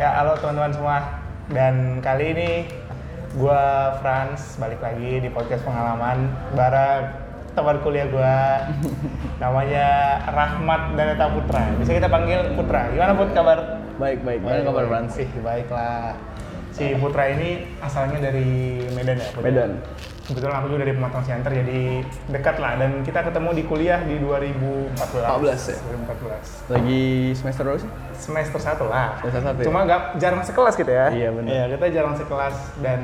Ya, halo teman-teman semua. Dan kali ini gua Franz balik lagi di podcast pengalaman bareng teman kuliah gua namanya Rahmat Daneta Putra. Bisa kita panggil Putra. Gimana Put kabar? Baik, baik. Gimana kabar. Franz? Ih, baiklah. Si Putra ini asalnya dari Medan ya? Put? Medan. Kebetulan aku juga dari Pematang Siantar jadi dekat lah dan kita ketemu di kuliah di 2014. 14 ya? 2014 Lagi semester berapa sih? semester satu lah. Semester satu ya? Cuma nggak jarang sekelas gitu ya. Iya, benar. Iya kita jarang sekelas dan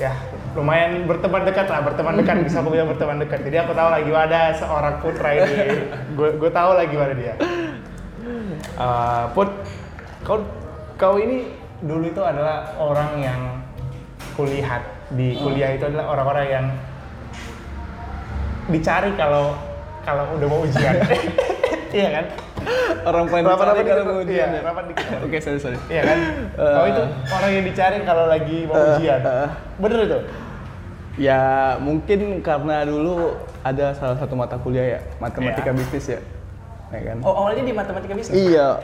ya lumayan berteman dekat lah, berteman dekat bisa aku bilang berteman dekat. Jadi aku tahu lagi ada seorang putra ini. Gue gue tahu lagi mana dia. Eh, Put, kau kau ini dulu itu adalah orang yang kuliah di kuliah itu adalah orang-orang yang dicari kalau kalau udah mau ujian. iya kan? Orang paling Rapat-rapat dicari kalau mau iya, ujian ya? rapat dikit. Oke, sorry, sorry. Iya kan? Eh. Kau itu orang yang dicari kalau lagi mau Eh, ujian. eh. Bener itu? Ya, mungkin karena dulu ada salah satu mata kuliah ya, matematika Iya. bisnis ya. Ya kan? Oh, awalnya di matematika bisnis? Iya,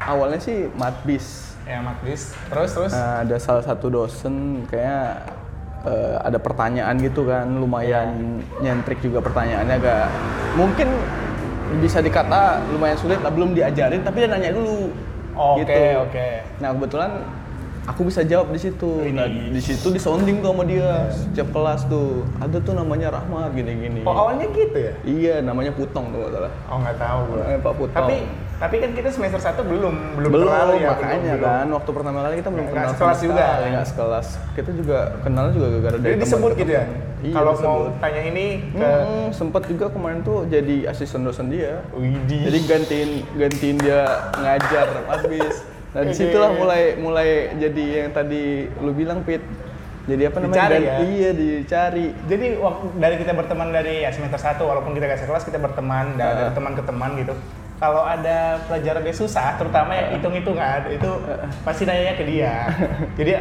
awalnya sih matbis. Ya, matbis. Terus, terus? Nah, ada salah satu dosen kayaknya eh, ada pertanyaan gitu kan, lumayan nyentrik juga pertanyaannya agak mungkin bisa dikata lumayan sulit lah, belum diajarin tapi dia nanya dulu. Oke, gitu. oke. Nah, kebetulan aku bisa jawab di situ. Nah, di situ disounding tuh sama dia setiap kelas tuh. Ada tuh namanya Rahmat gini-gini. Oh, awalnya gitu ya? Iya, namanya Putong tuh nggak salah. Oh, nggak tahu. Namanya Pak Putong. Tapi tapi kan kita semester 1 belum belum, belum terlalu ya makanya belum, kan waktu pertama kali kita belum kenal sekelas juga, sekali, kan? nggak sekelas kita juga kenal juga gara-gara dari disebut gitu ya? Iya, kalau mau tanya ini ke Hmm, sempet juga kemarin tuh jadi asisten dosen dia Widih. jadi gantiin gantiin dia ngajar habis nah Oke. di situlah mulai mulai jadi yang tadi lu bilang Pit jadi apa namanya Dicari Dan- ya? iya dicari Jadi waktu dari kita berteman dari ya semester 1 walaupun kita gak sekelas kita berteman dan dari teman ke teman gitu. Kalau ada pelajaran yang susah, terutama yang hitung-hitungan, itu pasti nanya ke dia. Jadi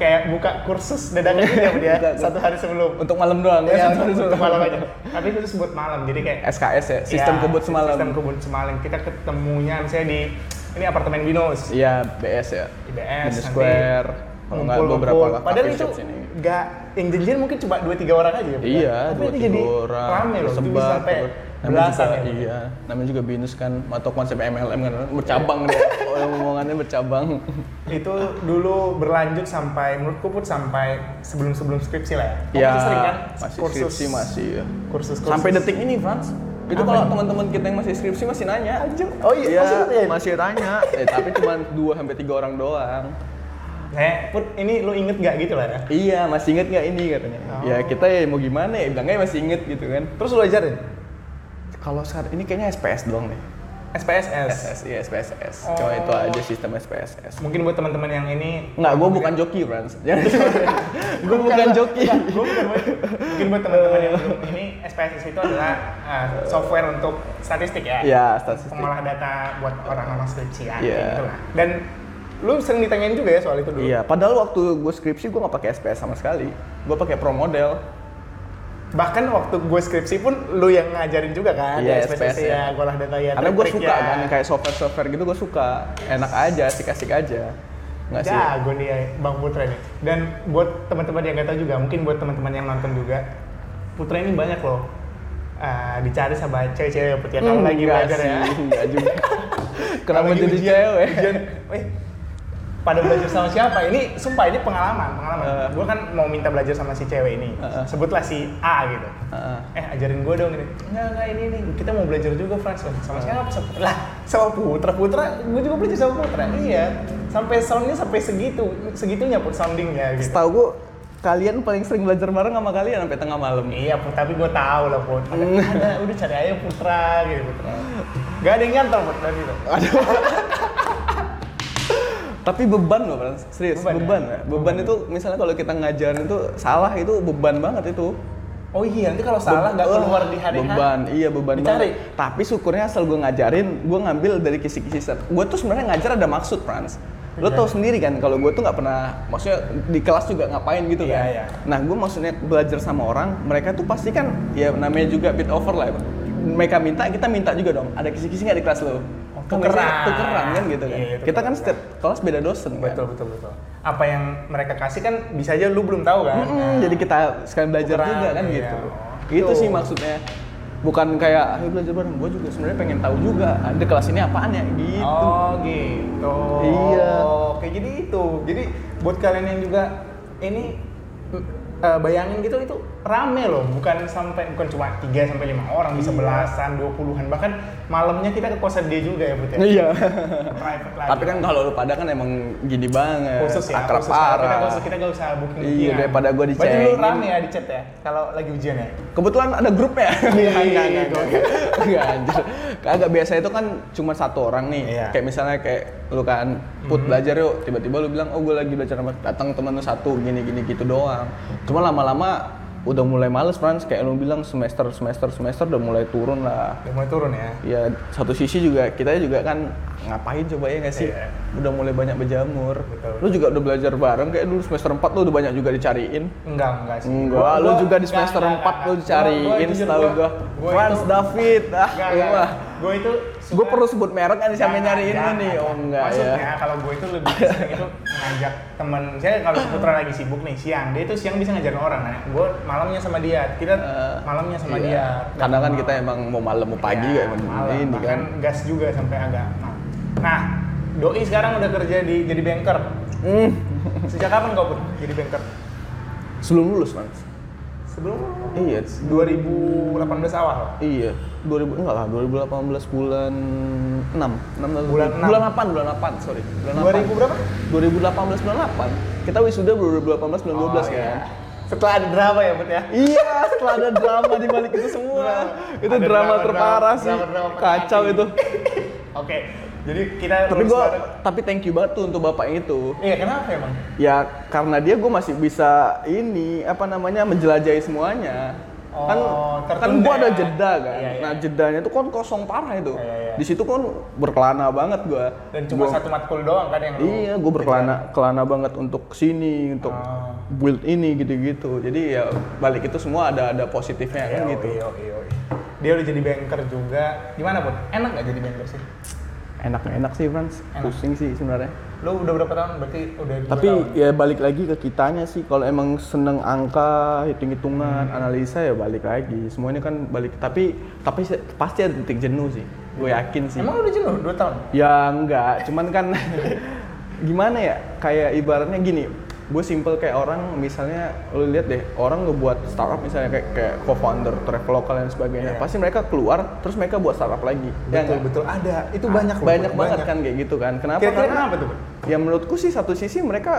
kayak buka kursus dadakan gitu sama dia satu hari sebelum. untuk malam doang Ya, satu hari untuk sebelum. malam aja. Tapi itu sebut malam. Jadi kayak SKS ya sistem ya, kebut semalam Sistem kebut semalam. Kita ketemunya misalnya di ini apartemen Binus. iya BS ya IBS Binus nanti Square kalau nggak beberapa Padahal coffee itu nggak yang janjian mungkin cuma 2 3 orang aja ya. Iya, dua tiga jadi orang, rame loh. Itu bisa sampai belasan juga, ya. Iya, namanya juga binus kan, atau konsep MLM kan, bercabang dia, oh, omongannya bercabang. Itu dulu berlanjut sampai menurutku pun sampai sebelum-sebelum skripsi lah ya. Ya, masih sering kan? masih skripsi masih ya. Kursus, Sampai detik ini, Frans. Itu Apa kalau teman-teman kita yang masih skripsi masih nanya. Oh iya, masih nanyain? masih tanya. Eh, tapi cuma 2 sampai 3 orang doang. Nek, Put, ini lu inget gak gitu lah ya? Iya, masih inget nggak ini katanya? Oh. Ya kita ya mau gimana ya, bilangnya masih inget gitu kan. Terus lu ajarin? Kalau saat ini kayaknya SPS doang deh. SPSS. SS, iya SPSS. Oh. Cuma itu aja sistem SPSS. Mungkin buat teman-teman yang ini Enggak, gue bukan joki, Frans. Jangan Gue bukan joki. gue bukan mungkin buat teman-teman yang ini SPSS itu adalah uh, software untuk statistik ya. Ya, statistik. Pengolah data buat orang-orang skripsian Iya. kayak gitu lah. Dan lu sering ditanyain juga ya soal itu dulu. Iya, padahal waktu gue skripsi gue nggak pakai SPS sama sekali. Gue pakai pro model. Bahkan waktu gue skripsi pun lu yang ngajarin juga kan Iya, di SPSS SPS ya, ya. data ya. Karena gue suka ya. kan kayak software-software gitu gue suka. Enak aja, asik-asik aja. Nggak sih? Jago nih ya, Bang Putra nih. Dan buat teman-teman yang nggak tahu juga, mungkin buat teman-teman yang nonton juga, Putra ini banyak loh uh, dicari sama cewek-cewek putih. Kamu Hmm, lagi nggak belajar ya. sih, Nggak juga. Kenapa Lagi jadi ujian- cewek? ujian, eh, pada belajar sama siapa? Ini sumpah ini pengalaman, pengalaman. Eh. gue kan mau minta belajar sama si cewek ini. Eh. Sebutlah si A gitu. Heeh. Eh ajarin gue dong ini. Enggak enggak ini nih kita mau belajar juga Frans sama siapa? Sama, lah sama Putra Putra. Gue juga belajar sama Putra. Iya. Sampai soundnya sampai segitu segitunya pun soundingnya gitu. Setahu gue kalian paling sering belajar bareng sama kalian sampai tengah malam. Iya, Put, tapi gue tahu lah, Put. Ada, Hmm. ada, udah cari aja Putra gitu, Putra. Gak ada yang nyantol, Put, dari itu. Tapi beban loh, Frans. Serius, Beban beban. ya? ya? Beban itu misalnya kalau kita ngajarin itu salah itu beban banget itu. Oh iya, nanti kalau salah nggak Be- keluar di hari beban iya beban Dicari? banget tapi syukurnya asal gue ngajarin gue ngambil dari kisi-kisi set gue tuh sebenarnya ngajar ada maksud Frans lo Iya. tau sendiri kan kalau gue tuh nggak pernah maksudnya di kelas juga ngapain gitu Iya, kan iya. nah gue maksudnya belajar sama orang mereka tuh pasti kan ya namanya juga bit over lah ya, mereka minta kita minta juga dong ada kisi-kisi nggak di kelas lo Tukeran. tukeran kan gitu kan. Iya, kita tukeran. kan setiap kelas beda dosen kan. Betul betul betul. Apa yang mereka kasih kan bisa aja lu belum tahu kan. Mm-mm, Nah, jadi kita sekalian belajar Tukeran, juga kan iya. gitu. Oh, Itu sih maksudnya. Bukan kayak ayo belajar bareng, gue juga sebenarnya pengen tahu juga ada kelas ini apaan ya gitu. Oh gitu. Iya. Oke jadi itu. Jadi buat kalian yang juga ini eh, bayangin gitu itu rame loh, bukan sampai bukan cuma 3 sampai lima orang, bisa Iya. belasan, dua puluhan bahkan malamnya kita ke kosan dia juga ya Put ya. Iya. Private lagi. Tapi kan kalau lu pada kan emang gini banget, khusus ya, akrab khusus. Kita parah. gak usah, kita gak usah booking Iya, bookingan. daripada gua Berarti lu dicengin. rame ya di chat ya, kalau lagi ujian ya? Kebetulan ada grupnya. Iya, iya, iya, enggak, anjir. Kagak biasa itu kan cuma satu orang nih. Iya. Kayak misalnya kayak lu kan put belajar yuk, tiba-tiba lu bilang, "Oh, gue lagi belajar sama datang temen lu satu gini gini gitu doang." Cuma lama-lama udah mulai males Frans kayak lu bilang semester semester semester udah mulai turun lah. Udah mulai turun ya? Ya satu sisi juga kita juga kan ngapain coba ya nggak sih? Iya. Udah mulai banyak berjamur. Betul. Lu juga udah belajar bareng kayak dulu semester 4 lu udah banyak juga dicariin. Enggak, enggak sih. Enggak, Gua- lu gua- juga di semester enggak, 4 enggak, lu enggak. dicariin Gua- gua setahu gua. gua Franz itu- David, ah, Enggak, lu enggak. Gue itu Gue perlu sebut merek kan nyariin lu jangan, nih? Oh enggak Maksudnya ya. kalau gue itu lebih sering itu ngajak temen saya kalau Putra lagi sibuk nih siang dia itu siang bisa ngajarin orang nah gue malamnya sama dia kita Eh, malamnya sama iya. dia Karena kan kita emang mau malam mau pagi ya emang malam. ini kan. gas juga sampai agak nah, nah doi sekarang udah kerja di jadi banker Hmm. sejak kapan kau pun jadi banker Sebelum lulus, Mas. Sebelum Iya, 2018 awal Iya, 2000 enggak lah, 2018 bulan 6. 6 lalu. Bulan enam. bulan 8, bulan 8, sorry. Bulan 2000 berapa 2018 bulan 8. Kita wisuda 2018 bulan 12 Oh, kan. iya. setelah ada drama ya Put ya Iya, setelah ada drama di balik itu semua. itu Ada drama, drama- terparah drama- sih. drama-drama Kacau hati. itu. oke jadi kita Tapi gua bareng. tapi thank you banget tuh untuk bapak itu. iya kenapa emang Ya karena dia gue masih bisa ini apa namanya menjelajahi semuanya. Oh, kan kan tertunda gua ada ya. jeda kan. Iya, iya. Nah jedanya tuh kan kosong parah itu. Iya, iya. Di situ kan berkelana banget gua. dan cuma Gua- satu matkul doang kan yang Iya, gue berkelana kelana banget untuk sini, untuk Ah. build ini gitu-gitu. Jadi ya balik itu semua ada ada positifnya kan Iya, gitu. iya, iya, iya. Dia udah jadi banker juga. Gimana, Bud? Enak nggak jadi banker sih? Enak enak sih, Frans. Enak. Pusing sih sebenarnya. Lu udah berapa tahun? Berarti udah Tapi tahun. ya balik lagi ke kitanya sih. Kalau emang seneng angka, hitung-hitungan, Hmm. analisa ya balik lagi. Semuanya kan balik. Tapi tapi pasti ada titik jenuh sih. Gue yakin sih. Emang udah jenuh dua tahun? Ya enggak, cuman kan gimana ya? Kayak ibaratnya gini, gue simple kayak orang misalnya lu lihat deh orang ngebuat startup misalnya kayak kayak co-founder traveloka dan sebagainya Iya. pasti mereka keluar terus mereka buat startup lagi ya betul, nggak? betul. Ada. Itu banyak loh, banyak Bud. banget kan kayak gitu kan kenapa Kira-kira Karena- kenapa tuh, ya menurutku sih satu sisi mereka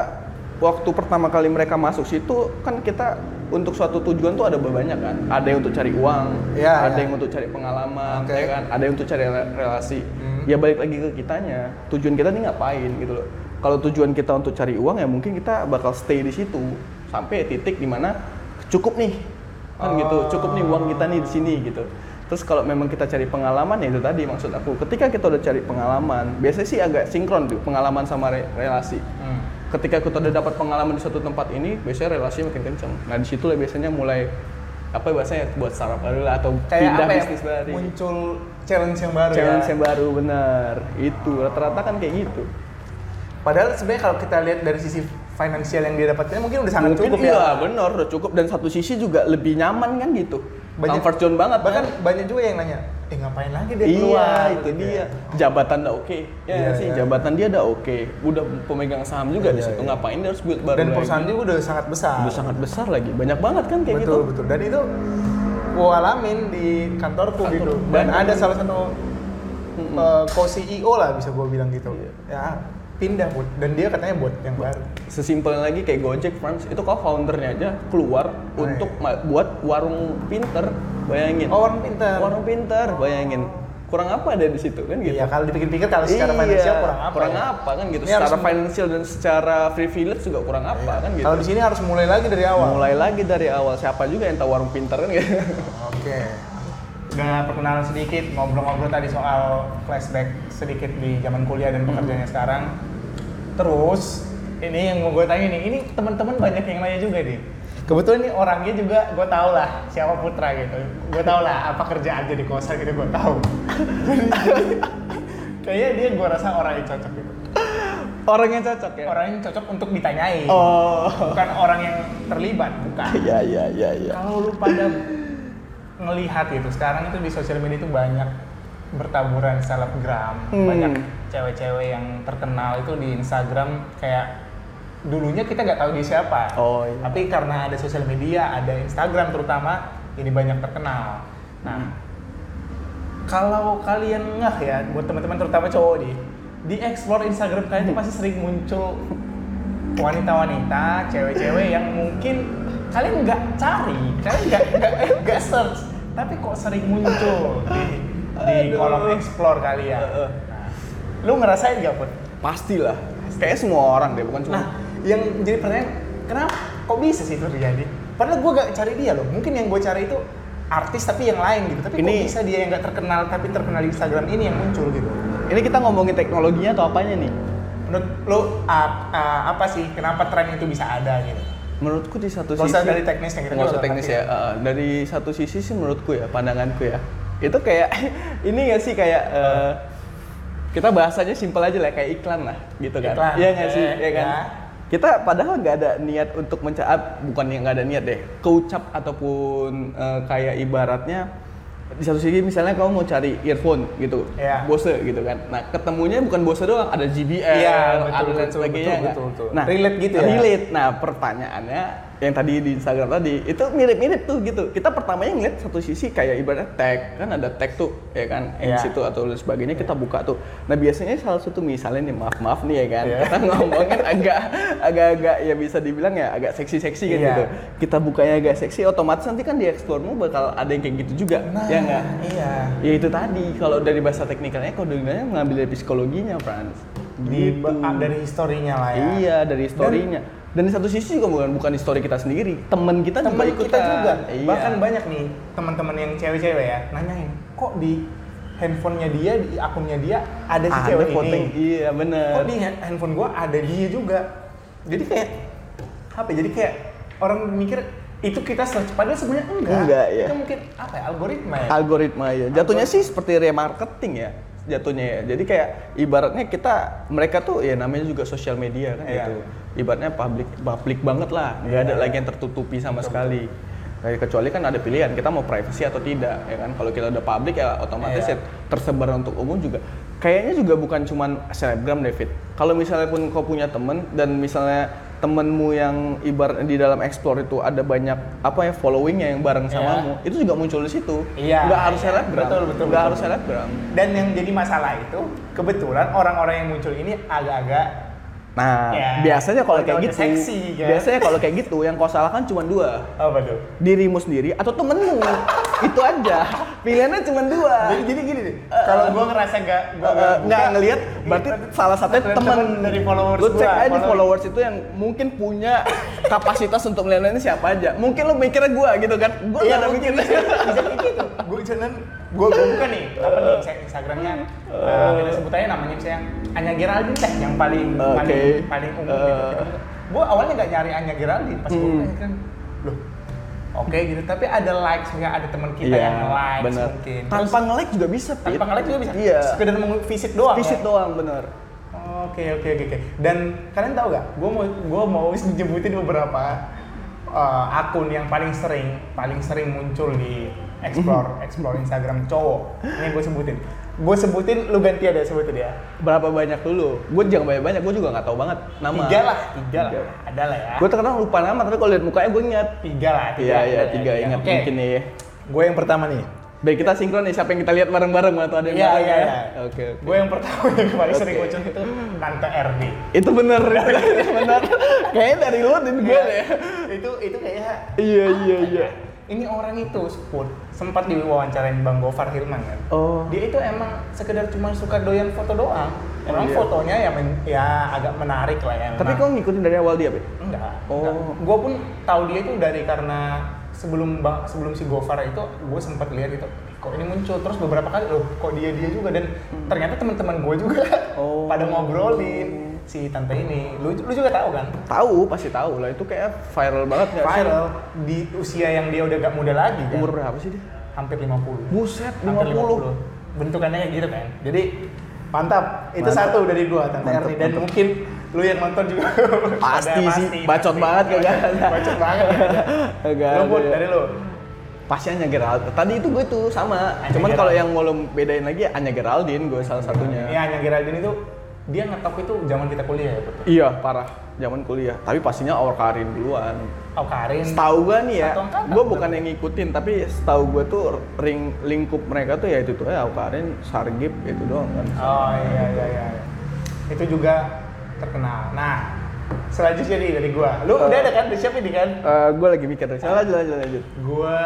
waktu pertama kali mereka masuk situ kan kita untuk suatu tujuan tuh ada banyak kan ada yang untuk cari uang Iya, ada iya. yang untuk cari pengalaman Oke. ya kan ada yang untuk cari rela- relasi Hmm. ya balik lagi ke kitanya tujuan kita nih ngapain gitu loh kalau tujuan kita untuk cari uang ya mungkin kita bakal stay di situ. Sampai titik di mana cukup nih. Kan gitu Oh. cukup nih uang kita nih di sini gitu. Terus kalau memang kita cari pengalaman ya itu tadi maksud aku. Ketika kita udah cari pengalaman biasanya sih agak sinkron tuh pengalaman sama re- relasi. Hmm. ketika kita udah dapat pengalaman di suatu tempat ini biasanya relasinya makin kenceng. Nah di situ biasanya mulai apa bahasanya buat startup baru lah atau Kayak pindah apa ya? bisnis baru. Muncul challenge yang baru challenge ya. yang baru benar. Itu rata-rata kan kayak gitu Padahal sebenarnya kalau kita lihat dari sisi finansial yang dia dapatkan mungkin udah sangat Mungkin cukup iya, ya. benar udah cukup dan satu sisi juga lebih nyaman kan gitu Banyak- comfort zone banget Bahkan kan banyak juga yang nanya, eh ngapain lagi dia iya keluar? itu Gitu dia ya. jabatan udah oke ya Iya, sih iya. jabatan dia udah oke udah pemegang saham juga di Iya, situ iya. ngapain dia harus build baru Dan perusahaan juga udah sangat besar. udah sangat besar lagi banyak banget kan kayak betul gitu betul dan itu gua alamin di kantorku Kantor. gitu dan ada salah satu Mm-mm. uh, co-CEO lah bisa gua bilang gitu Iya. ya pindah bud dan dia katanya buat yang baru. Sesimpel lagi kayak Gojek France itu kok foundernya aja keluar Oh, untuk iya. buat warung pinter bayangin. Oh orang pintar warung pinter bayangin. Kurang apa ada di situ kan gitu? Iya kalau dipikir-pikir kalau secara finansial kurang apa kurang ya? apa kan gitu. Ini secara financial dan secara privilege juga kurang apa kan gitu. Kalau di sini harus mulai lagi dari awal. Mulai lagi dari awal. Siapa juga yang tahu warung pinter kan gitu? Oke. Udah perkenalan sedikit ngobrol-ngobrol tadi soal flashback sedikit di zaman kuliah dan pekerjaannya sekarang terus ini yang mau gue tanya nih ini teman-teman banyak yang nanya juga nih. Kebetulan nih orangnya juga gue tau lah siapa Putra gitu. Gue tau lah apa kerjaan jadi kosan gitu gue jadi, kayaknya dia gue rasa orang yang cocok gitu. Orang yang cocok ya? orang yang cocok untuk ditanyain. Oh. bukan orang yang terlibat bukan. Iya, iya, iya, iya. kalau lu pada ngelihat gitu sekarang itu di sosial media itu banyak bertaburan selebgram Hmm. banyak cewek-cewek yang terkenal itu di Instagram kayak dulunya kita nggak tahu dia siapa Oh, iya. tapi karena ada sosial media ada Instagram terutama jadi banyak terkenal nah Hmm. kalau kalian ngeh ya buat teman-teman terutama cowok nih di explore Instagram kalian itu pasti sering muncul wanita-wanita, cewek-cewek yang mungkin kalian nggak cari, kalian nggak nggak nggak search, tapi kok sering muncul di di Aduh. kolom explore kalian. Heeh. Nah, lu ngerasain gak pun? Pastilah. Kayaknya semua orang deh, bukan cuma Nah, yang jadi pertanyaan, kenapa kok bisa sih itu terjadi? Padahal gue gak cari dia loh. Mungkin yang gue cari itu artis tapi yang lain gitu. Tapi Ini- kok bisa dia yang nggak terkenal tapi terkenal di Instagram ini yang muncul gitu? Ini kita ngomongin teknologinya atau apanya nih? Menurut lo a- a- apa sih? Kenapa tren itu bisa ada gitu? Menurutku di satu Gak sisi usah dari teknisnya, nggak juga usah teknis ya. uh, dari satu sisi sih menurutku ya, pandanganku ya. Itu kayak ini nggak sih kayak uh, kita bahasanya simpel aja lah kayak iklan lah gitu kan. Iklan, Iya nggak sih? Iya kan? ya. Kita padahal nggak ada niat untuk mencap, bukan yang nggak ada niat deh. Keucap ataupun uh, kayak ibaratnya di satu sisi misalnya kamu mau cari earphone gitu, Iya. Bose gitu kan. Nah ketemunya bukan Bose doang, ada JBL, Iya, betul, ada dan betul, sebagainya. betul, nggak? betul, betul. Nah Relate gitu ya? Relate. Nah pertanyaannya yang tadi di Instagram tadi itu mirip-mirip tuh gitu. Kita pertamanya ngeliat satu sisi kayak ibaratnya tag kan ada tag tuh ya kan Iya. situ atau lain sebagainya kita buka tuh. Nah biasanya salah satu misalnya nih maaf maaf nih ya kan Iya. kita ngomongin agak agak-agak ya bisa dibilang ya agak seksi-seksi kan Iya. gitu. Kita bukanya agak seksi otomatis nanti kan di explore-mu bakal ada yang kayak gitu juga ya nggak? Iya. Ya itu tadi kalau dari bahasa teknikalnya kodenya mengambil dari psikologinya Frans. Di, Gitu. dari historinya lah ya. Iya dari historinya. Dan, di satu sisi juga bukan bukan histori kita sendiri, teman kita juga teman ikutan. kita juga Iya. bahkan banyak nih teman-teman yang cewek-cewek ya nanyain kok di handphonenya dia di akunnya dia ada si ada cewek foto ini Iya bener. kok di ha- handphone gua ada dia juga jadi kayak apa ya, jadi kayak orang mikir itu kita search padahal sebenarnya enggak Enggak, ya. itu mungkin apa ya algoritma ya Algoritma ya. Jatuhnya sih seperti remarketing ya. Jatuhnya ya. Jadi kayak ibaratnya kita mereka tuh ya namanya juga sosial media kan Iya. gitu. Ibaratnya public public banget lah. Nggak ada Iya. lagi yang tertutupi sama sekali. Kayak kecuali kan ada pilihan kita mau privacy atau tidak ya kan. Kalau kita udah public ya otomatis Iya. ya tersebar untuk umum juga. Kayaknya juga bukan cuman selebgram David. Kalau misalnya pun kau punya temen dan misalnya temenmu yang ibarat di dalam explore itu ada banyak apa ya followingnya yang bareng Iya. samamu itu juga muncul di situ Iya, nggak harus iya. selebgram Betul, betul, nggak betul. harus selebgram dan yang jadi masalah itu kebetulan orang-orang yang muncul ini agak-agak nah Ya, biasanya kalau kayak gitu seksi, kan? biasanya kalau kayak gitu yang kau salahkan cuma dua. Apa tuh? Dirimu sendiri atau temenmu. Itu aja. Pilihannya cuma dua. Jadi, jadi gini deh. Kalau gua ngerasa gak gua nggak buka, ngelihat berarti salah satunya Temen temen. dari followers lu cek gua, aja di follow- followers itu yang mungkin punya kapasitas untuk melihat ini siapa aja. Mungkin lu mikirnya gua gitu kan. Gua Iya nggak ada mikirnya. Bisa, gitu. Gue cuman gue gue buka nih apa nih Insta- Instagramnya eh, kita sebut aja namanya misalnya Anya Geraldine deh yang paling Oke. paling paling umum gitu. Eh. Gue awalnya nggak nyari Anya Geraldine pas gue Hmm. buka kan loh oke gitu tapi ada likes ya ada teman kita Iya, yang bener. mungkin tanpa nge-like juga bisa Pit. tanpa nge-like juga bisa iya sekedar mau visit doang visit ya? doang bener Oke oke oke oke. Dan kalian tahu gak? Gue mau gue mau nyebutin beberapa uh, akun yang paling sering paling sering muncul di explore explore Instagram cowok. Ini gue sebutin. Gue sebutin, lu ganti ada sebutin ya. berapa banyak dulu gue jangan banyak banyak gue juga nggak tahu banget nama Tiga lah, tiga lah. Tiga. Ada lah ya. gue terkadang lupa nama tapi kalau lihat mukanya gue ingat Tiga lah, tiga. iya iya ya, tiga ingat Oke. mungkin nih Gue yang pertama nih. baik kita sinkron nih siapa yang kita lihat bareng-bareng atau ada yang Iya bareng iya ya? iya. oke oke Gue yang pertama yang paling sering Oke. muncul itu Tante RD. itu bener itu bener kayaknya dari lo dan gue Iya. deh itu itu kayak iya iya iya Ini orang itu Put, sempat diwawancarain Bang Gofar Hilman kan. oh Dia itu emang sekedar cuma suka doyan foto doang. Emang Iya. fotonya ya, men- ya agak menarik lah ya. tapi kau ngikutin dari awal dia be enggak. Oh. Gue pun tahu dia itu dari karena sebelum Bang- sebelum si Gofar itu gue sempat lihat itu kok ini muncul terus beberapa kali loh kok dia dia juga dan ternyata teman-teman gue juga Oh. pada ngobrolin si tante ini lu lu juga tahu kan tahu pasti tahu lah itu kayak viral banget nggak sih? viral di usia yang dia udah gak muda lagi kan umur berapa sih dia hampir 50 buset hampir 50 bentukannya kayak gitu kan jadi Mantap. Itu Mantap. satu dari gua Tante Mantap, Erni dan mantap. mungkin lu yang nonton juga Pasti sih, bacot banget kagak. Bacot banget ya. Agak Lu ya. dari lu. Pasti Anya Geraldine. Tadi itu gue tuh sama. Anya Cuman kalau yang mau lo bedain lagi Anya Geraldine gue salah satunya. Iya, hanya Geraldine itu dia ngetop itu zaman kita kuliah ya, betul. Iya, parah. Zaman kuliah. Tapi pastinya Aur Karin duluan. Oh, Karin. Setahu gue nih ya, gue bukan yang ngikutin, tapi setahu gue tuh ring lingkup mereka tuh ya itu tuh ya Aur Karin, Sargip itu doang kan. Oh iya iya iya. Itu juga terkenal. Nah, selanjutnya nih dari gua. Lu Eh. udah ada kan? Udah siap ini kan? gue lagi mikir deh. Lanjut, lanjut, lanjut. Gua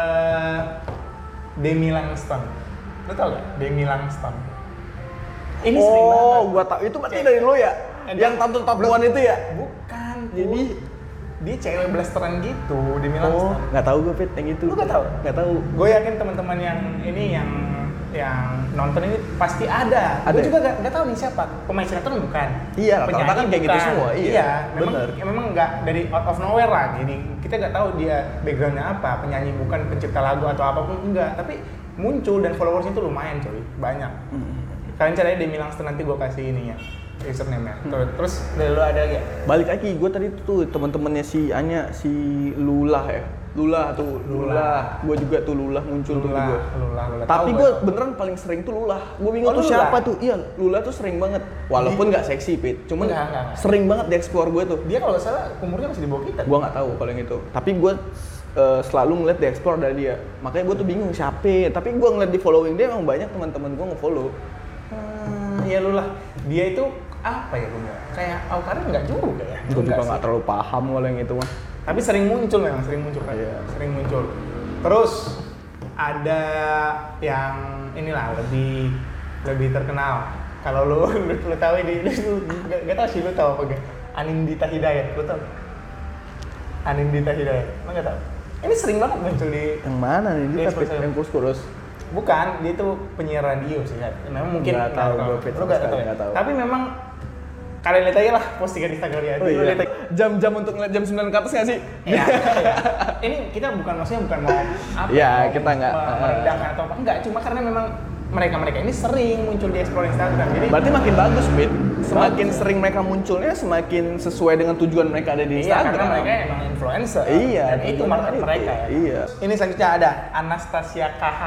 Demi Langston. Lu tau gak? Demi Langston. Ini sering Oh, banget. gua tahu. Itu berarti dari lo ya? Enggak. Yang tato-tatuan itu ya? Bukan. Jadi dia cewek blasteran gitu, Demi Oh, Langston. nggak tahu gue Pit yang itu. Lu nggak tahu? Nggak tahu. Gue yakin teman-teman yang ini yang yang nonton ini pasti ada. Ada Gue ya? juga gak, nggak tahu nih siapa. Pemain sinetron bukan. Iya, rata-rata Penyanyi kan kayak gitu semua, iya. memang Bener. ya memang nggak dari out of nowhere lah. Jadi kita nggak tahu dia backgroundnya apa, penyanyi bukan pencipta lagu atau apa pun enggak. Tapi muncul dan followersnya itu lumayan coy, banyak. Hmm. Kalian caranya Demi Langston nanti gue kasih ininya username-nya. Hmm. Terus, terus dari lu ada lagi ya? Balik lagi, gue tadi tuh teman-temannya si Anya, si Lula ya. Lula tuh, Lula. Lula. Gue juga tuh Lula muncul tuh Lula, gue. Lula, Lula. Tapi gue gua. beneran paling sering tuh Lula. Gue bingung Oh, tuh Lula? siapa tuh. Iya, Lula tuh sering banget. Walaupun nggak seksi, Pit. Cuman Nggak, nggak, nggak. sering banget dieksplor gue tuh. dia kalau salah umurnya masih di bawah kita. Gue nggak tahu kalau yang itu. Tapi gue eh, selalu ngeliat dieksplor dari dia. Makanya gue tuh bingung siapa. Tapi gue ngeliat di following dia emang banyak teman-teman gue nge-follow. Ya lu lah. Dia itu apa ya gue? Kayak Alkarin nggak juga ya? Gue juga nggak terlalu paham kalau yang itu mah. Tapi sering muncul memang, sering muncul kan? Iya. Sering muncul. Terus ada yang inilah lebih lebih terkenal. Kalau lu, lu, lu tahu ini, lu, gak, gak tau sih lu tahu apa gak? Anindita Hidayat, lu tahu? Anindita Hidayat, lu gak tahu? Ini sering banget muncul di Yang mana nih? Spesial. yang kurus-kurus. Bukan, dia itu penyiar radio sih. Memang mungkin Nggak tahu Fit, Lu nggak tahu ya? nggak tahu. Tapi memang kalian lihat aja lah postingan Instagramnya. Oh Lu iya. Jam-jam untuk ngeliat jam 9 ke atas nggak sih? Iya. Ini kita bukan maksudnya bukan mau apa? Iya, kita nggak, uh, merendahkan atau apa enggak, cuma karena memang mereka-mereka ini sering muncul di explore Instagram. Jadi Berarti makin bagus, Bin. Semakin Bagus. sering mereka munculnya, semakin sesuai dengan tujuan mereka ada di iya, Instagram. karena mereka emang influencer. Iya, Dan itu market itu. mereka ya. Iya. Ini selanjutnya ada Anastasia KH,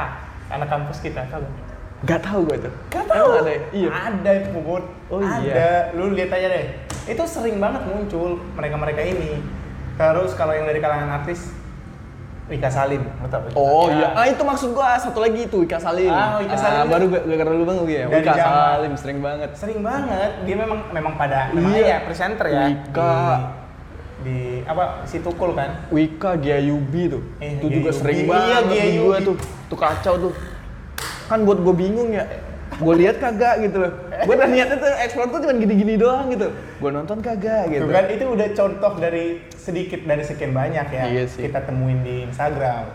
anak kampus kita, tahu nggak? Gak tahu gue tuh. Gak Emang ada ya? Iya. Ada Puput. Oh, ada. iya. Lu lihat aja deh. Itu sering banget muncul mereka-mereka ini. Terus kalau yang dari kalangan artis Wika Salim, tahu Wika? Oh Ya. iya, ah itu maksud gua satu lagi itu Wika Salim. Ah, Wika Salim Ah, itu- baru gak dulu bang gue ya. Dari Wika Salim sering banget. Sering banget. Dia memang memang pada memang Iya. ya presenter ya. Wika. Di, di apa si Tukul kan? Wika Giayubi tuh. Eh, itu juga sering Iya, banget Giayubi. gua tuh. Tuh kacau tuh. Kan buat gue bingung ya. Gue lihat kagak gitu loh. Gue udah niatnya tuh explore tuh cuma gini-gini doang gitu. Gue nonton kagak gitu. Tuh kan itu udah contoh dari sedikit dari sekian banyak ya Iya sih. kita temuin di Instagram.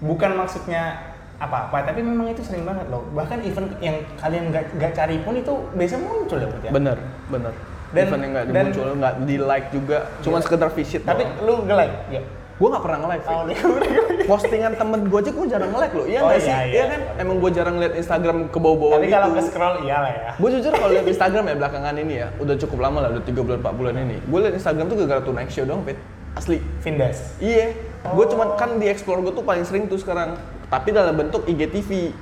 Bukan maksudnya apa-apa, tapi memang itu sering banget loh. Bahkan event yang kalian nggak nggak cari pun itu biasa muncul ya, ya. Bener, bener. Dan- Event yang nggak dan- dimuncul, nggak di like juga, cuma Iya. sekedar visit. Tapi lu nge-like ya. gue nggak pernah nge-like. Oh, Fit. udah. Postingan temen gue aja gue jarang nge-like loh. Iya Oh, nggak iya, sih? iya. Iya kan? Emang gue jarang liat Instagram ke bawah-bawah Tapi gitu. kalau ke scroll iyalah ya. Gue jujur kalau liat Instagram ya belakangan ini ya, udah cukup lama lah, udah 3 bulan 4 bulan ini. Gue liat Instagram tuh gara-gara tuh naik show doang, Fit. Asli. Vindes. Iya. Gue Oh. cuman kan di explore gue tuh paling sering tuh sekarang. Tapi dalam bentuk IGTV.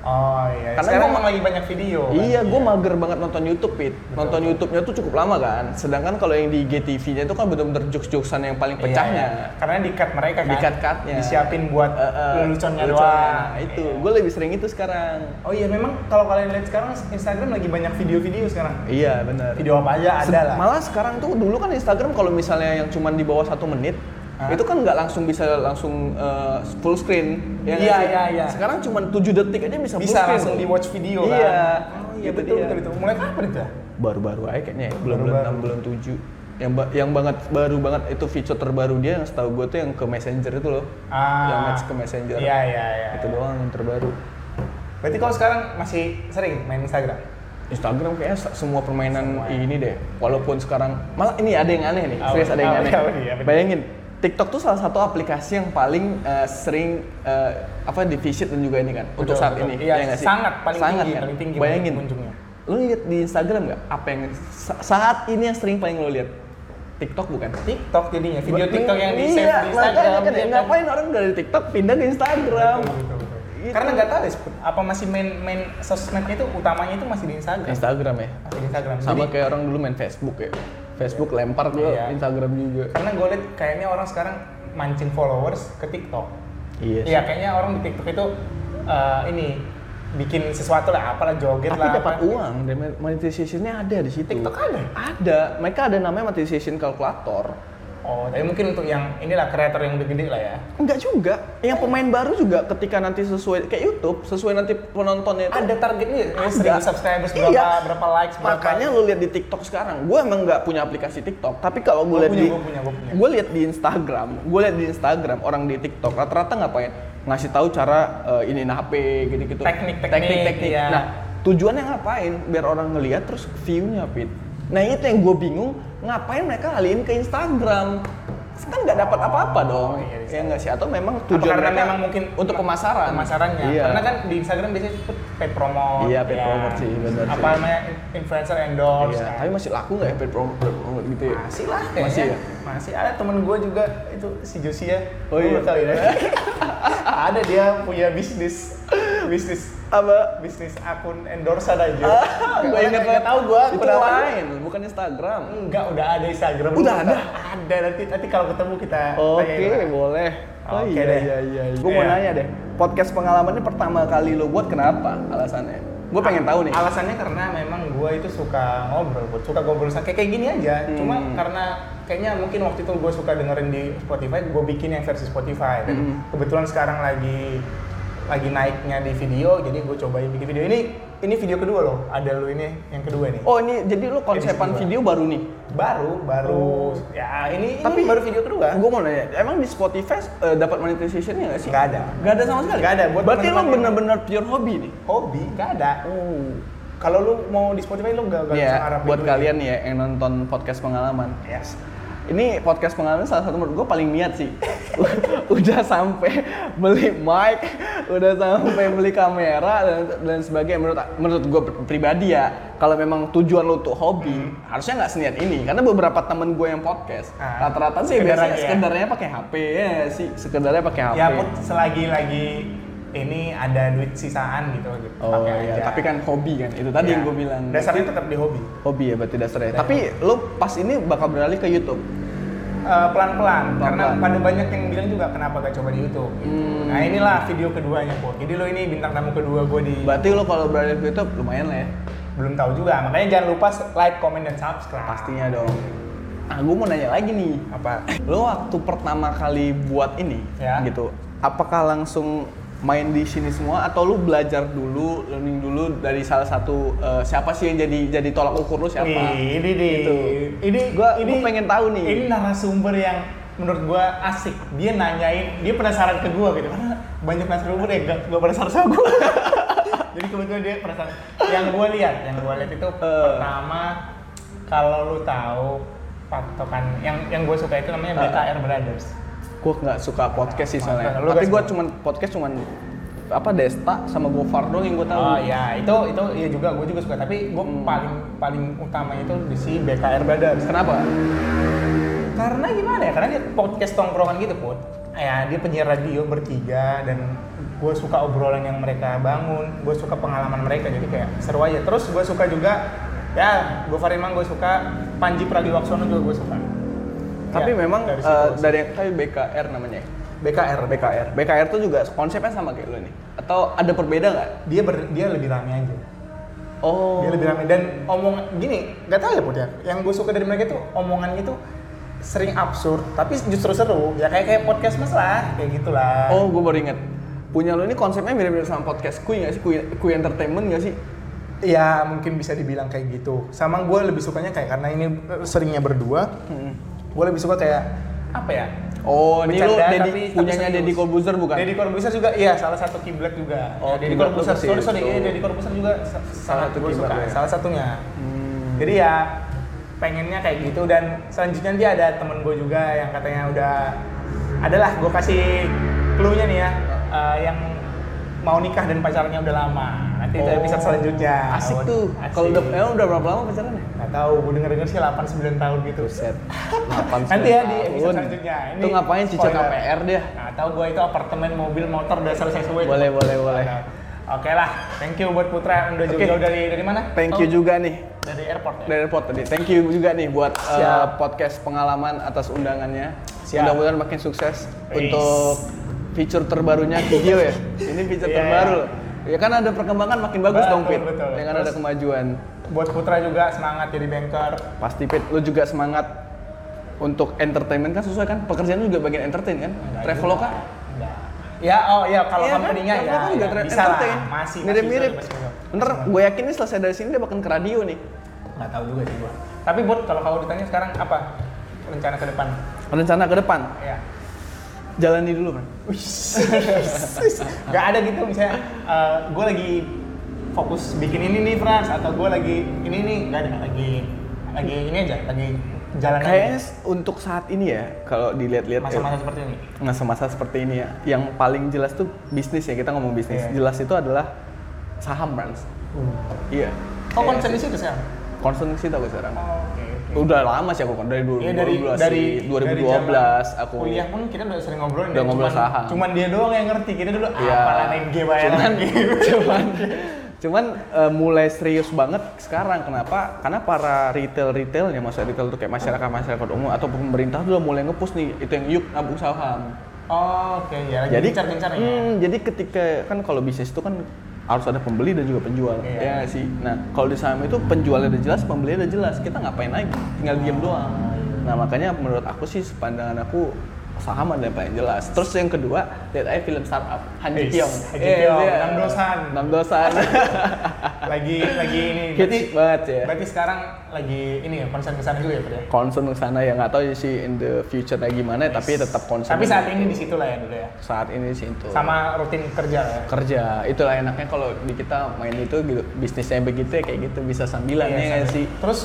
Oh iya. Karena Sekarang gua- emang lagi banyak video. kan? Iya, gue mager banget nonton YouTube, Pit. Nonton YouTube-nya tuh cukup lama kan. Sedangkan kalau yang di IGTV-nya itu kan bener-bener jokes-jokesan yang paling Iya, pecahnya. iya. Karena di cut mereka kan. Di cut-cutnya. Disiapin buat Eh, eh, leluconnya doang. Nah, itu. Iya. Gue lebih sering itu sekarang. Oh iya memang kalau kalian lihat sekarang Instagram lagi banyak video-video sekarang. Iya, benar. Video apa aja ada lah. Malah sekarang tuh dulu kan Instagram kalau misalnya yang cuman di bawah satu menit Hah? itu kan nggak langsung bisa langsung uh, full screen. ya Iya, iya, iya. Sekarang cuman 7 detik aja bisa, full Bisa screen. langsung di watch video kan. Iya. Oh iya Itu betul, dia. betul betul. Mulai kapan itu? ya? Baru-baru aja kayaknya ya, belum Baru-baru. 6 bulan 7. Yang ba- yang banget baru banget itu feature terbaru dia yang setahu gue tuh yang ke Messenger itu loh. Ah. Yang match ke Messenger. Iya iya iya. Itu doang yang terbaru. Berarti kalau sekarang masih sering main Instagram? Instagram kayaknya se- semua permainan Semua. ini deh. Walaupun sekarang malah ini ada yang aneh nih. Apa? Serius ada yang aneh. Iya. Bayangin TikTok tuh salah satu aplikasi yang paling eh, sering eh, apa di visit dan juga ini kan untuk Betul, saat betul. ini. Iya, ya sih? sangat, paling sangat tinggi, kan? paling tinggi Bayangin. lu lihat di Instagram nggak apa yang sa- saat ini yang sering paling lu lihat TikTok bukan TikTok jadinya video TikTok yang di save iya, di Instagram kan, kan? ngapain orang dari TikTok pindah ke Instagram Betul, betul, betul. Gitu. Karena nggak tahu deh apa masih main main sosmednya itu utamanya itu masih di Instagram. Instagram ya Masih di Instagram. sama Jadi, kayak orang dulu main Facebook ya Facebook lempar ke Iya. Instagram juga karena gue liat kayaknya orang sekarang mancing followers ke TikTok. iya. Iya, kayaknya orang di TikTok itu eh, ini bikin sesuatu lah, apalah joget tapi lah. dapat apa. uang monetization-nya ada di situ TikTok ada. ada mereka ada namanya monetization calculator Oh, tapi mungkin untuk yang inilah kreator yang udah gede lah ya. Enggak juga. Yang pemain baru juga ketika nanti sesuai kayak YouTube, sesuai nanti penontonnya itu Ada targetnya, ya, Ada. seribu subscribers berapa, Iya. berapa likes, berapa. Makanya lu lihat di TikTok sekarang, gue emang nggak punya aplikasi TikTok, tapi kalau gue Gua lihat di, gua punya, gua punya. gue lihat di Instagram, gue lihat di Instagram orang di TikTok rata-rata ngapain? Ngasih tahu cara eh, ini HP gitu-gitu. Teknik-teknik, teknik. iya. Nah, tujuannya ngapain? Biar orang ngelihat terus view-nya fit. Nah itu yang gue bingung, ngapain mereka alihin ke Instagram? Kan nggak dapat apa-apa dong. iya, iya. ya nggak sih? Atau memang tujuan karena mereka memang mungkin untuk pemasaran? pemasarannya. Iya. Karena kan di Instagram biasanya itu paid promote. Iya, paid promote sih, benar Apa sih. namanya influencer endorse. Iya, kan. tapi masih laku nggak ya paid promo, paid promo gitu ya? Masih lah kayaknya. Masih ya? Masih ada temen gue juga itu si Josia. Oh Lu iya. tahu ya? ada dia punya bisnis bisnis Apa? bisnis akun endorse aja. Ah, gue inget nggak tahu gue. Itu lain, bukan Instagram. Enggak, udah ada Instagram. Udah ada? Ada nanti nanti kalau ketemu kita Oke, lah. boleh. Oh Oke iya, deh. iya, iya. Gue mau Iya. nanya deh, podcast pengalaman ini pertama kali lo buat kenapa alasannya? Gue pengen tahu nih. Alasannya karena memang gue itu suka ngobrol, suka ngobrol kayak kayak gini aja. Hmm. Cuma karena kayaknya mungkin waktu itu gue suka dengerin di Spotify, gue bikin yang versi Spotify. Dan Hmm. kebetulan sekarang lagi lagi naiknya di video, jadi gue cobain bikin video ini. Ini video kedua loh, ada lu ini yang kedua nih. Oh ini jadi lo konsepan video baru nih? Baru, baru. Ya ini, Tapi ini baru video kedua. Gue mau nanya, emang di Spotify eh, dapat monetization-nya nggak sih? Nggak ada. Nggak ada sama sekali? Nggak ada, buat Berarti yang- bener-bener pure hobi nih? Hobi, gak ada. Oh. Kalau lu mau di Spotify lu gak, gak bisa Iya, ngarapin buat duit. kalian ya yang nonton podcast pengalaman. Yes. Ini podcast pengalaman salah satu menurut gue paling niat sih. udah sampai beli mic, udah sampai beli kamera dan, dan sebagainya. Menurut menurut gue pribadi ya, kalau memang tujuan lo untuk hobi, harusnya nggak seniat ini. Karena beberapa temen gue yang podcast, Hmm. Ah. rata-rata sih Sekedar biasanya ya. sekedarnya pakai HP ya sih, sekedarnya pakai HP. Ya pun selagi lagi ini ada duit sisaan gitu, gitu. Oh pakai iya, aja. tapi kan hobi kan. Itu tadi Ya. yang gue bilang. Dasarnya tetap di hobi. hobi ya berarti dasarnya. Dari Tapi lo pas ini bakal beralih ke YouTube. Eh, pelan-pelan karena Pelan-pelan. pada banyak yang bilang juga kenapa gak coba di YouTube. gitu. Hmm. Nah inilah video keduanya kok. Jadi lo ini bintang tamu kedua gue di Berarti lo kalau beralih ke YouTube lumayan lah ya. belum tahu juga. Makanya jangan lupa like, comment dan subscribe. Pastinya dong. Ah, gue mau nanya lagi nih. Apa? Lo waktu pertama kali buat ini, Ya. gitu, apakah langsung main di sini semua atau lu belajar dulu, learning dulu dari salah satu eh, siapa sih yang jadi jadi tolak ukur lu siapa? Nih, ini nih. Gitu. Ini Gua- ini gua pengen tahu nih. Ini narasumber yang menurut gua asik. Dia nanyain, dia penasaran ke gua gitu. Karena banyak narasumber yang gak, gak penasaran sama gua. Jadi kebetulan dia penasaran. Yang gua lihat, yang gua lihat itu Eh. pertama kalau lu tahu patokan yang yang gua suka itu namanya Eh. BKR Brothers. Gue nggak suka podcast sih soalnya. Lu Tapi gue cuman podcast cuman apa Desta sama Gofar dong yang gue tahu. Oh ya, itu itu iya juga gua juga suka. Tapi gua Hmm. paling paling utama itu di si BKR Brothers. Kenapa? Karena gimana ya? Karena dia podcast tongkrongan gitu put. Ya dia penyiar radio bertiga dan gue suka obrolan yang mereka bangun, gue suka pengalaman mereka jadi kayak seru aja. Terus gue suka juga ya gue Farimang gue suka, Panji Pragiwaksono juga gue suka. Tapi Ya, memang dari dari, situ. dari BKR namanya. ya? BKR, BKR. BKR tuh juga konsepnya sama kayak lo nih. Atau ada perbeda nggak? dia ber, dia lebih rame aja. Oh. Dia lebih rame dan omong gini, nggak tahu ya put ya. Yang gue suka dari mereka tuh omongannya tuh sering absurd tapi justru seru ya kayak kayak podcast mas lah kayak gitulah Oh, gue baru inget. Punya lo ini konsepnya mirip-mirip sama podcast Kui nggak sih? Kui, Kui Entertainment nggak sih? Ya mungkin bisa dibilang kayak gitu. Sama gue lebih sukanya kayak karena ini seringnya berdua, Hmm. Gue lebih suka kayak apa ya? Oh, ini tapi- tapi punyanya. Deddy Corbuzier bukan? Deddy Corbuzier juga, iya salah satu kiblat juga. Oh, Deddy Corbuzier, lu sorry sorry, situ. iya Deddy Corbuzier juga sa- Salah satu kiblat suka, lu ya? salah satunya. Hmm. Jadi ya pengennya kayak gitu dan selanjutnya dia ada temen gue juga yang katanya udah adalah gue kasih clue-nya nih ya eh, yang mau nikah dan pacarnya udah lama. Nanti Nanti itu episode selanjutnya. Asik Buat- tuh. asik. Kalau udah emang udah berapa lama pacaran ya? Nggak tahu, gue denger denger sih 8 9 tahun gitu. Set. 8 Nanti ya di episode selanjutnya. Ini Itu ngapain spoiler. KPR dia? Nggak tahu gue itu apartemen, mobil, motor udah selesai semua. Boleh, boleh, boleh. Nah, Oke lah, thank you buat Putra udah Oke. jauh-jauh dari dari mana? Thank Oh, you juga nih Dari airport ya. dari airport tadi. Thank you juga nih buat uh, podcast pengalaman atas undangannya. Mudah-mudahan makin sukses Wis. untuk fitur terbarunya video ya. Ini fitur Iya, terbaru. Ya kan ada perkembangan makin bagus Betul, dong Pit. betul. Ya kan ada Terus- kemajuan. Buat Putra juga semangat jadi banker. Pasti Pit, lu juga semangat untuk entertainment kan sesuai kan? Pekerjaan lu juga bagian entertain kan? Traveloka? Enggak. Ya, oh iya kalau Iya kan? company-nya ya, Traveloka juga ya, bisa lah. Masih Mirip-mirip. Ntar gue yakin nih selesai dari sini dia bakal ke radio nih. Nggak tahu juga sih gua. Tapi buat kalau kamu ditanya sekarang apa rencana ke depan? Rencana ke depan, Ya. Jalani dulu kan. Gak ada gitu misalnya gue lagi fokus bikin ini nih Frans atau gue lagi ini nih nggak ada lagi lagi ini aja lagi jalan Kayaknya aja untuk saat ini ya, kalau dilihat-lihat masa-masa ya, seperti ini masa-masa seperti ini ya, yang paling jelas tuh bisnis ya kita ngomong bisnis. Iya. Jelas itu adalah saham Brans. Iya. oh Kayak- konsen di situ sekarang Concern sih aku sekarang. oh, Udah lama sih aku kan dari 2012 Iya dari dari sih. 2012 dari aku kuliah pun kita udah sering ngobrolin Udah ya, ngobrol cuman, saham. cuman dia doang yang ngerti kita dulu Iya. apa main game aja cuman cuman cuman eh, mulai serius banget sekarang kenapa karena para retail retailnya maksudnya retail tuh kayak masyarakat masyarakat umum atau pemerintah tuh udah mulai ngepush nih itu yang yuk nabung saham oh, oke ya lagi jadi gencar-gencarnya hmm, jadi ketika kan kalau bisnis itu kan harus ada pembeli dan juga penjual. Iya. ya sih? Nah kalau di saham itu penjualnya udah jelas pembelinya udah jelas. Kita ngapain lagi? Tinggal diem doang. nah makanya menurut aku sih pandangan aku saham ada yang paling jelas. Terus yang kedua lihat aja film startup. Han Ji Pyong Han Ji Pyong, dia. enam dosan. enam dosan. Lagi lagi ini. Hits banget ya. berarti sekarang lagi ini ya konsen ke sana juga ya Pak ya? Concern ke sana ya. Nggak tahu sih in the future kayak gimana tapi tetap concern tapi saat ini di situ lah ya dulu ya? Saat ini sih itu sama rutin kerja ya? Kerja. Itulah enaknya kalau di kita main itu gitu bisnisnya begitu ya kayak gitu. Bisa sambilan Iya, ya sambil- sih. Terus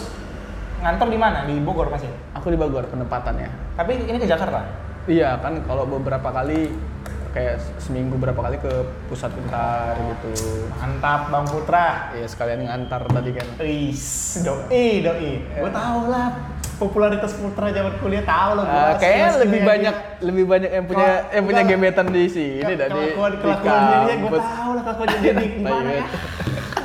ngantor di mana? Di Bogor masih aku di Bogor penempatannya. Tapi ini ke Jakarta iya kan kalau beberapa kali kayak seminggu berapa kali ke pusat bentar gitu mantap Bang Putra ya sekalian ngantar tadi kan Is, doi, doi. Gue tau lah popularitas Putra zaman kuliah tahu lah. Ah, kayaknya lebih dia. banyak lebih banyak yang punya Kalau- yang punya gebetan di sini dari kelakuan di kelakuannya dia gue tahu lah kelakuannya dia di Tai ya.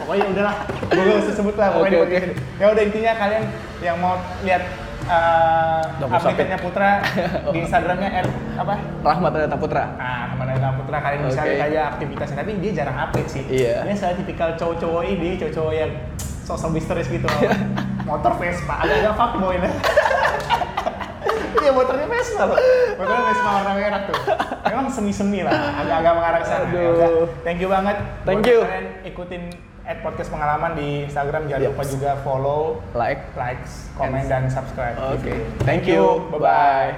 Pokoknya udahlah, gue gak usah sebut lah pokoknya podcast ini. Ya udah intinya kalian yang mau lihat uh, update-nya Putra di Instagramnya apa? Rahmat Adata Putra Nah, mana ada Putra kalian bisa Oke. lihat aja aktivitasnya. Tapi dia jarang update sih. Iya. Dia saya tipikal cowok-cowok ini, cowok-cowok yang sosok misterius gitu. Motor Vespa, agak-agak fuckboy lah. Iya motornya Vespa loh. Motornya Vespa warna merah tuh. Memang semi-semi lah, agak-agak mengarah ke sana. Ya Thank you banget. Thank buat you. Kalian ikutin at podcast pengalaman di Instagram. Jangan Yes. lupa juga follow, like likes, komen dan subscribe. Oke. Thank you. Bye bye.